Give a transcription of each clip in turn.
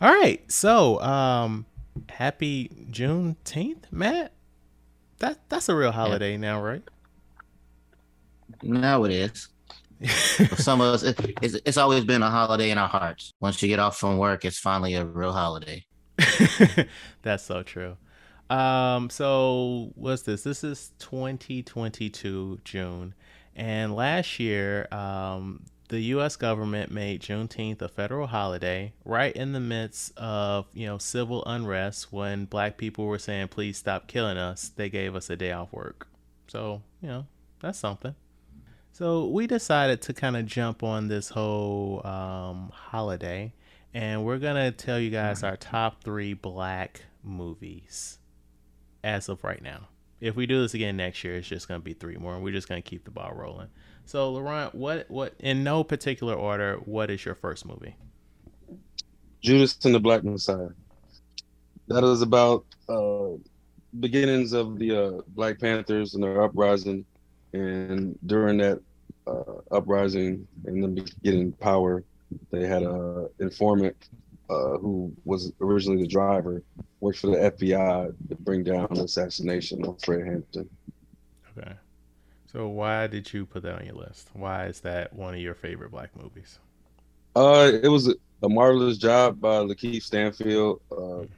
All right. So, um, happy Juneteenth, Matt. That that's a real holiday yeah. now, right? Now it is. For some of us, it, it's, it's always been a holiday in our hearts. Once you get off from work, it's finally a real holiday. that's so true. Um, so what's this? This is 2022 June, and last year, um, the U.S. government made Juneteenth a federal holiday right in the midst of you know civil unrest when Black people were saying, "Please stop killing us." They gave us a day off work, so you know that's something. So we decided to kind of jump on this whole um, holiday, and we're gonna tell you guys our top three Black movies as of right now. If we do this again next year, it's just gonna be three more, and we're just gonna keep the ball rolling. So, Laurent, what what in no particular order, what is your first movie? Judas and the Black Messiah. That is about uh, beginnings of the uh, Black Panthers and their uprising, and during that uh, uprising and them getting power, they had a informant uh, who was originally the driver, worked for the FBI to bring down the assassination of Fred Hampton. Okay. So why did you put that on your list? Why is that one of your favorite black movies? Uh, it was a, marvelous job by LaKeith Stanfield. Uh, mm. as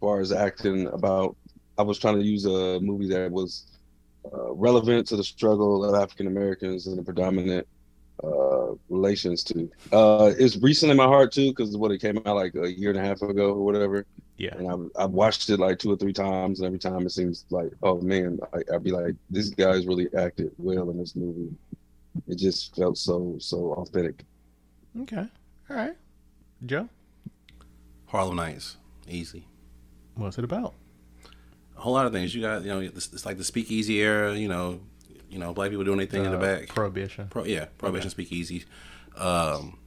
far as acting, about I was trying to use a movie that was uh, relevant to the struggle of African Americans and the predominant uh, relations to. Uh, it's recent in my heart too because what it came out like a year and a half ago or whatever. Yeah. And I've, I've watched it like two or three times, and every time it seems like, oh man, I, would be like, this guy's really acted well in this movie. It just felt so so authentic. Okay. All right. Joe. Harlem Nights, easy. What's it about? A whole lot of things. You got, you know, it's, it's like the speakeasy era. You know, you know, black people doing anything uh, in the uh, back. Prohibition. Pro, yeah, prohibition okay. speakeasy. Um,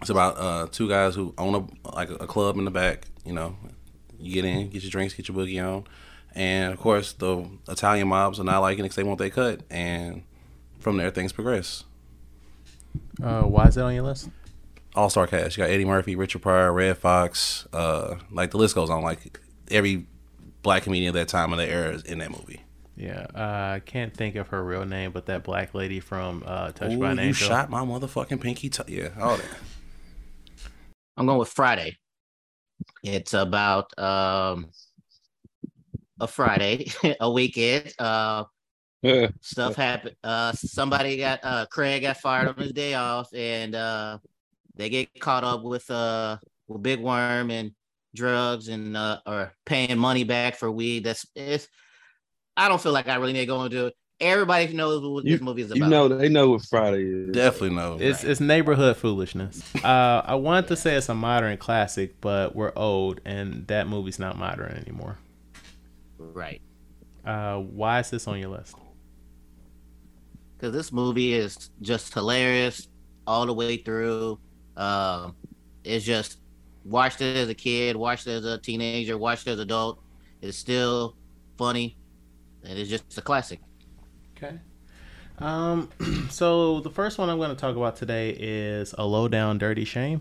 it's about uh, two guys who own a like a club in the back. You know, you get in, get your drinks, get your boogie on, and of course the Italian mobs are not liking it because they want their cut, and from there things progress. Uh, why is that on your list? All star cast. You got Eddie Murphy, Richard Pryor, Redd Foxx. Uh, like the list goes on. Like every black comedian of that time of the era is in that movie. Yeah, uh, I can't think of her real name, but that black lady from uh, Touched Ooh, by an Angel. You shot my motherfucking pinky. T- yeah, all that. I'm going with Friday. It's about um, a Friday, a weekend. Uh, stuff happened. Uh, somebody got uh, Craig got fired on his day off, and uh, they get caught up with uh, with Big Worm and drugs and uh, or paying money back for weed. That's it's. I don't feel like I really need to go into it everybody knows what you, this movie is about. You know, they know what Friday is. Definitely know. It's right. it's neighborhood foolishness. uh, I wanted to say it's a modern classic, but we're old, and that movie's not modern anymore. Right. Uh, why is this on your list? Because this movie is just hilarious all the way through. Uh, it's just watched it as a kid, watched it as a teenager, watched it as an adult. It's still funny, and it's just a classic. Okay. Um, so the first one I'm going to talk about today is A Low Down Dirty Shame.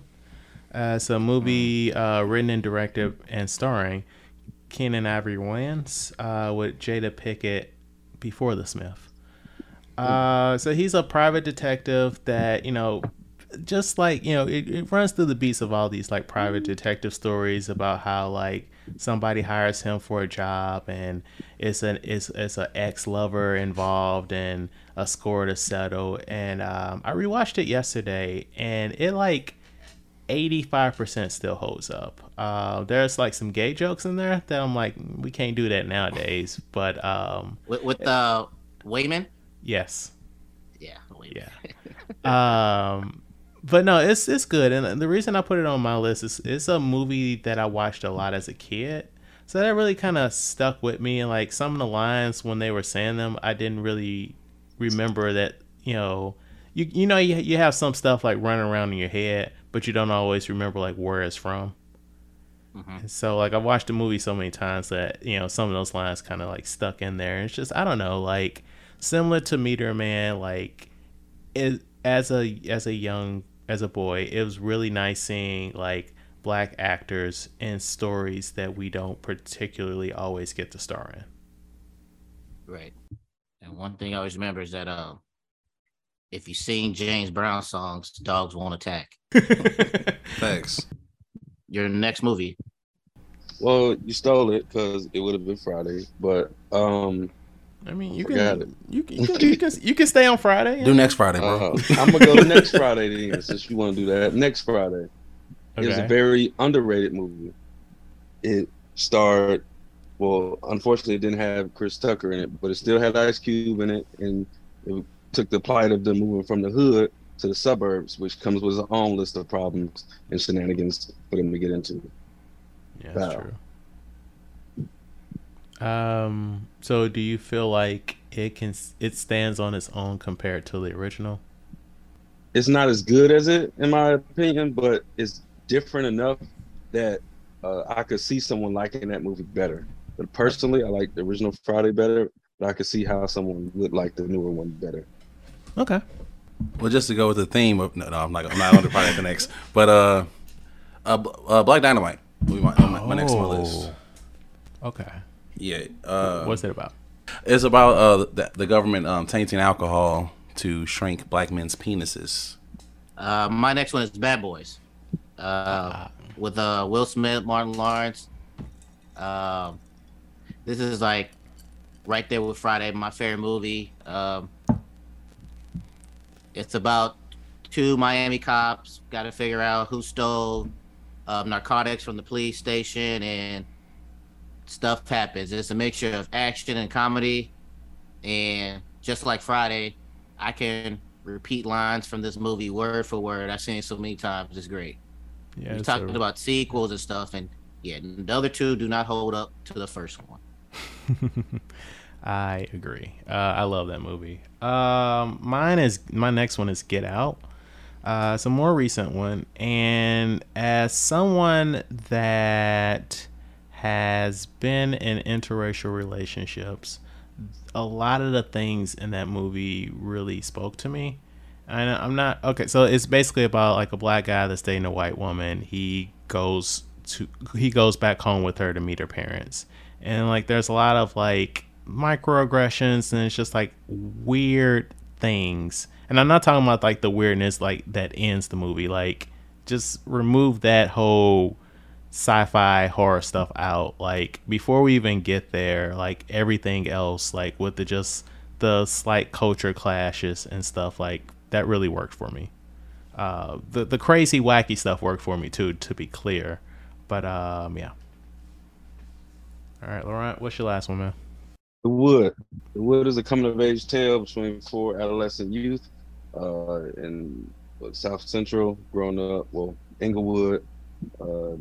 Uh, it's a movie uh, written and directed and starring Keenen Ivory Wayans uh, with Jada Pinkett before the Smith. Uh, so he's a private detective that you know, just like you know, it, it runs through the beats of all these like private detective stories about how like somebody hires him for a job and it's an it's it's an ex lover involved and a score to settle. And um, I rewatched it yesterday and it like. 85% still holds up. Uh, there's like some gay jokes in there that I'm like, we can't do that nowadays. But um, with, with uh, Wayman, yes, yeah, Wayman. yeah. um, but no, it's it's good, and the reason I put it on my list is it's a movie that I watched a lot as a kid, so that really kind of stuck with me. And like some of the lines when they were saying them, I didn't really remember that. You know, you you know you you have some stuff like running around in your head, but you don't always remember like where it's from. Mm-hmm. So like I watched the movie so many times that you know some of those lines kind of like stuck in there. And it's just I don't know, like similar to Meteor Man, like it as a as a young as a boy, it was really nice seeing like black actors in stories that we don't particularly always get to star in. Right. And one thing I always remember is that um, if you sing James Brown songs, dogs won't attack. Thanks. Your next movie. Well, you stole it because it would have been Friday, but um, I mean, you Forgot can, you can, you can, you can, you can stay on Friday. Do next Friday, bro. uh, I'm gonna go next Friday then, since you want to do that. Next Friday. It was a very underrated movie. It starred, well, unfortunately, it didn't have Chris Tucker in it, but it still had Ice Cube in it, and it took the plight of them moving from the hood to the suburbs, which comes with its own list of problems and shenanigans for them to get into. Yeah, that's Wow. true. Um. So, do you feel like it can it stands on its own compared to the original? It's not as good as it, in my opinion, but it's different enough that uh, I could see someone liking that movie better. But personally, I like the original Friday better, but I could see how someone would like the newer one better. Okay. Well, just to go with the theme of no, no I'm not. I'm not on the Friday the next. But uh, uh, uh Black Dynamite. will be my, on my, my next on my list. Okay. Yeah. Uh, What's it about? It's about uh the, the government um tainting alcohol to shrink black men's penises. Uh, my next one is Bad Boys. Uh, with uh Will Smith, Martin Lawrence. Um, this is like right there with Friday, my favorite movie. Um, it's about two Miami cops got to figure out who stole um, narcotics from the police station, and stuff happens. It's a mixture of action and comedy, and just like Friday, I can repeat lines from this movie word for word. I've seen it so many times. It's great. Yeah. You're talking a- about sequels and stuff, and yeah, the other two do not hold up to the first one. I agree. Uh, I love that movie. Um, mine is my next one is Get Out. Uh, it's a more recent one, and as someone that has been in interracial relationships, a lot of the things in that movie really spoke to me. And I'm not okay. So it's basically about like a black guy that's dating a white woman. He goes to he goes back home with her to meet her parents, and like there's a lot of like microaggressions and it's just like weird things. And I'm not talking about like the weirdness like that ends the movie. Like just remove that whole sci-fi horror stuff out like before we even get there like everything else like with the just the slight culture clashes and stuff like that really worked for me uh the the crazy wacky stuff worked for me too to be clear but um yeah all right laurent what's your last one man The Wood. The Wood is a coming of age tale between four adolescent youth uh, in South Central, growing up, well, Inglewood. Uh,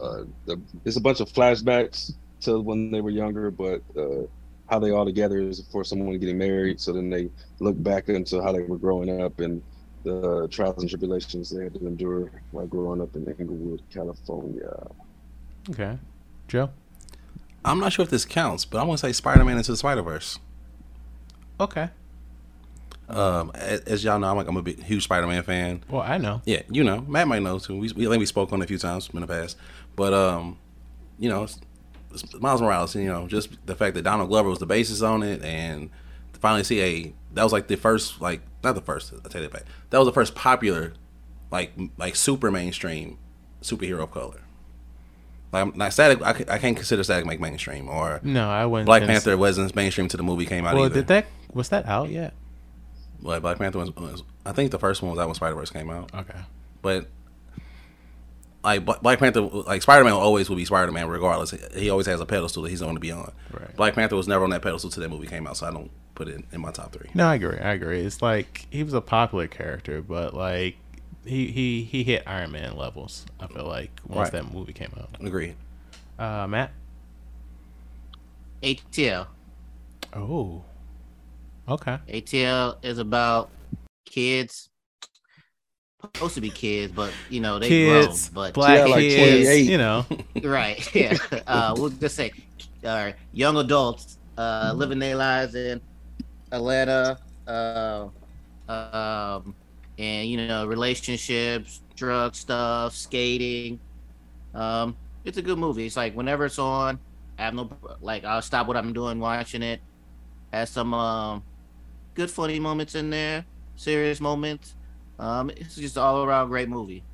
uh, the, it's a bunch of flashbacks to when they were younger, but uh, how they all together is for someone getting married. So then they look back into how they were growing up and the trials and tribulations they had to endure while growing up in Inglewood, California. okay joe I'm not sure if this counts, but I'm gonna say Spider-Man into the Spider-Verse. okay Um, as, as y'all know, I'm like I'm a big, huge Spider-Man fan. well i know Yeah, you know, Matt might know too. We, we I think we spoke on it a few times in the past, but um, you know, it's, it's Miles Morales. You know, just the fact that Donald Glover was the basis on it, and to finally see a that was like the first, like not the first. I take it back. That was the first popular, like like super mainstream superhero of color. Like I'm not static. I, I can't consider static make mainstream or no i wouldn't Black Panther wasn't mainstream till the movie came out well either. did that was that out yet But Black Panther was, was I think the first one was out when Spider Verse came out. okay But like Black Panther, like Spider Man always will be Spider Man regardless. He always has a pedestal that he's going to be on. Right. Black Panther was never on that pedestal till that movie came out, so I don't put it in my top three. No, I agree. I agree. It's like he was a popular character, but like he he he hit Iron Man levels. I feel like once Right. that movie came out. Agreed. Uh, Matt. ATL. Oh. Okay. ATL is about kids. Supposed to be kids, but you know they Kids, grown. But black Yeah, like kids. You know. right, yeah. Uh, we'll just say uh, young adults uh, living their lives in Atlanta, uh, um, and you know relationships, drug stuff, skating, Um, it's a good movie. It's like whenever it's on, I have no like I'll stop what I'm doing watching it. Has some um good funny moments in there, serious moments. Um, it's just all around great movie.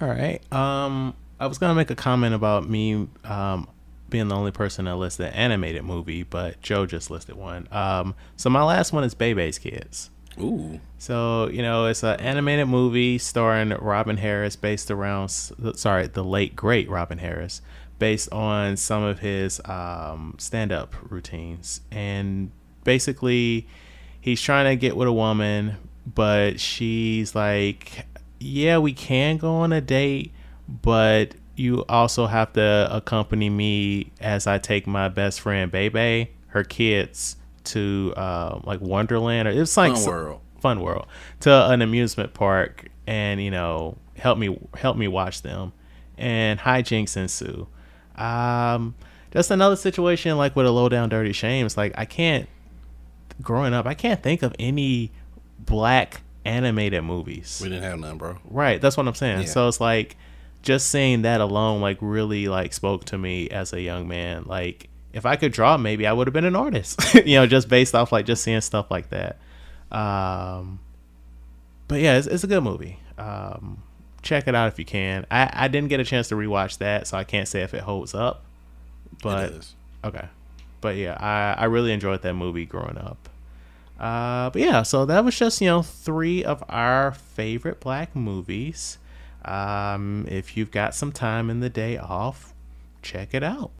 All right. Um, I was gonna make a comment about me um being the only person that listed an animated movie, but Joe just listed one. Um, so my last one is Bebe's Kids. Ooh. So you know, it's an animated movie starring Robin Harris, based around sorry, the late great Robin Harris, based on some of his um, stand-up routines, and basically, he's trying to get with a woman, but she's like, "Yeah, we can go on a date, but you also have to accompany me as I take my best friend Bebe, her kids, to uh, like Wonderland or it's like Fun World. Fun World to an amusement park, and you know help me help me watch them, and hijinks ensue. Um, just another situation like with a low down dirty shame. It's like I can't growing up, I can't think of any black animated movies. We didn't have none, bro. Right, that's what I'm saying. Yeah. So it's like just seeing that alone like really like spoke to me as a young man. Like if I could draw, maybe I would have been an artist. you know, just based off like just seeing stuff like that. Um, but yeah, it's, it's a good movie. Um, check it out if you can. I, I didn't get a chance to rewatch that, so I can't say if it holds up. But it is. Okay. But yeah, I, I really enjoyed that movie growing up. Uh, but yeah, so that was just, you know, three of our favorite black movies. Um, if you've got some time in the day off, check it out.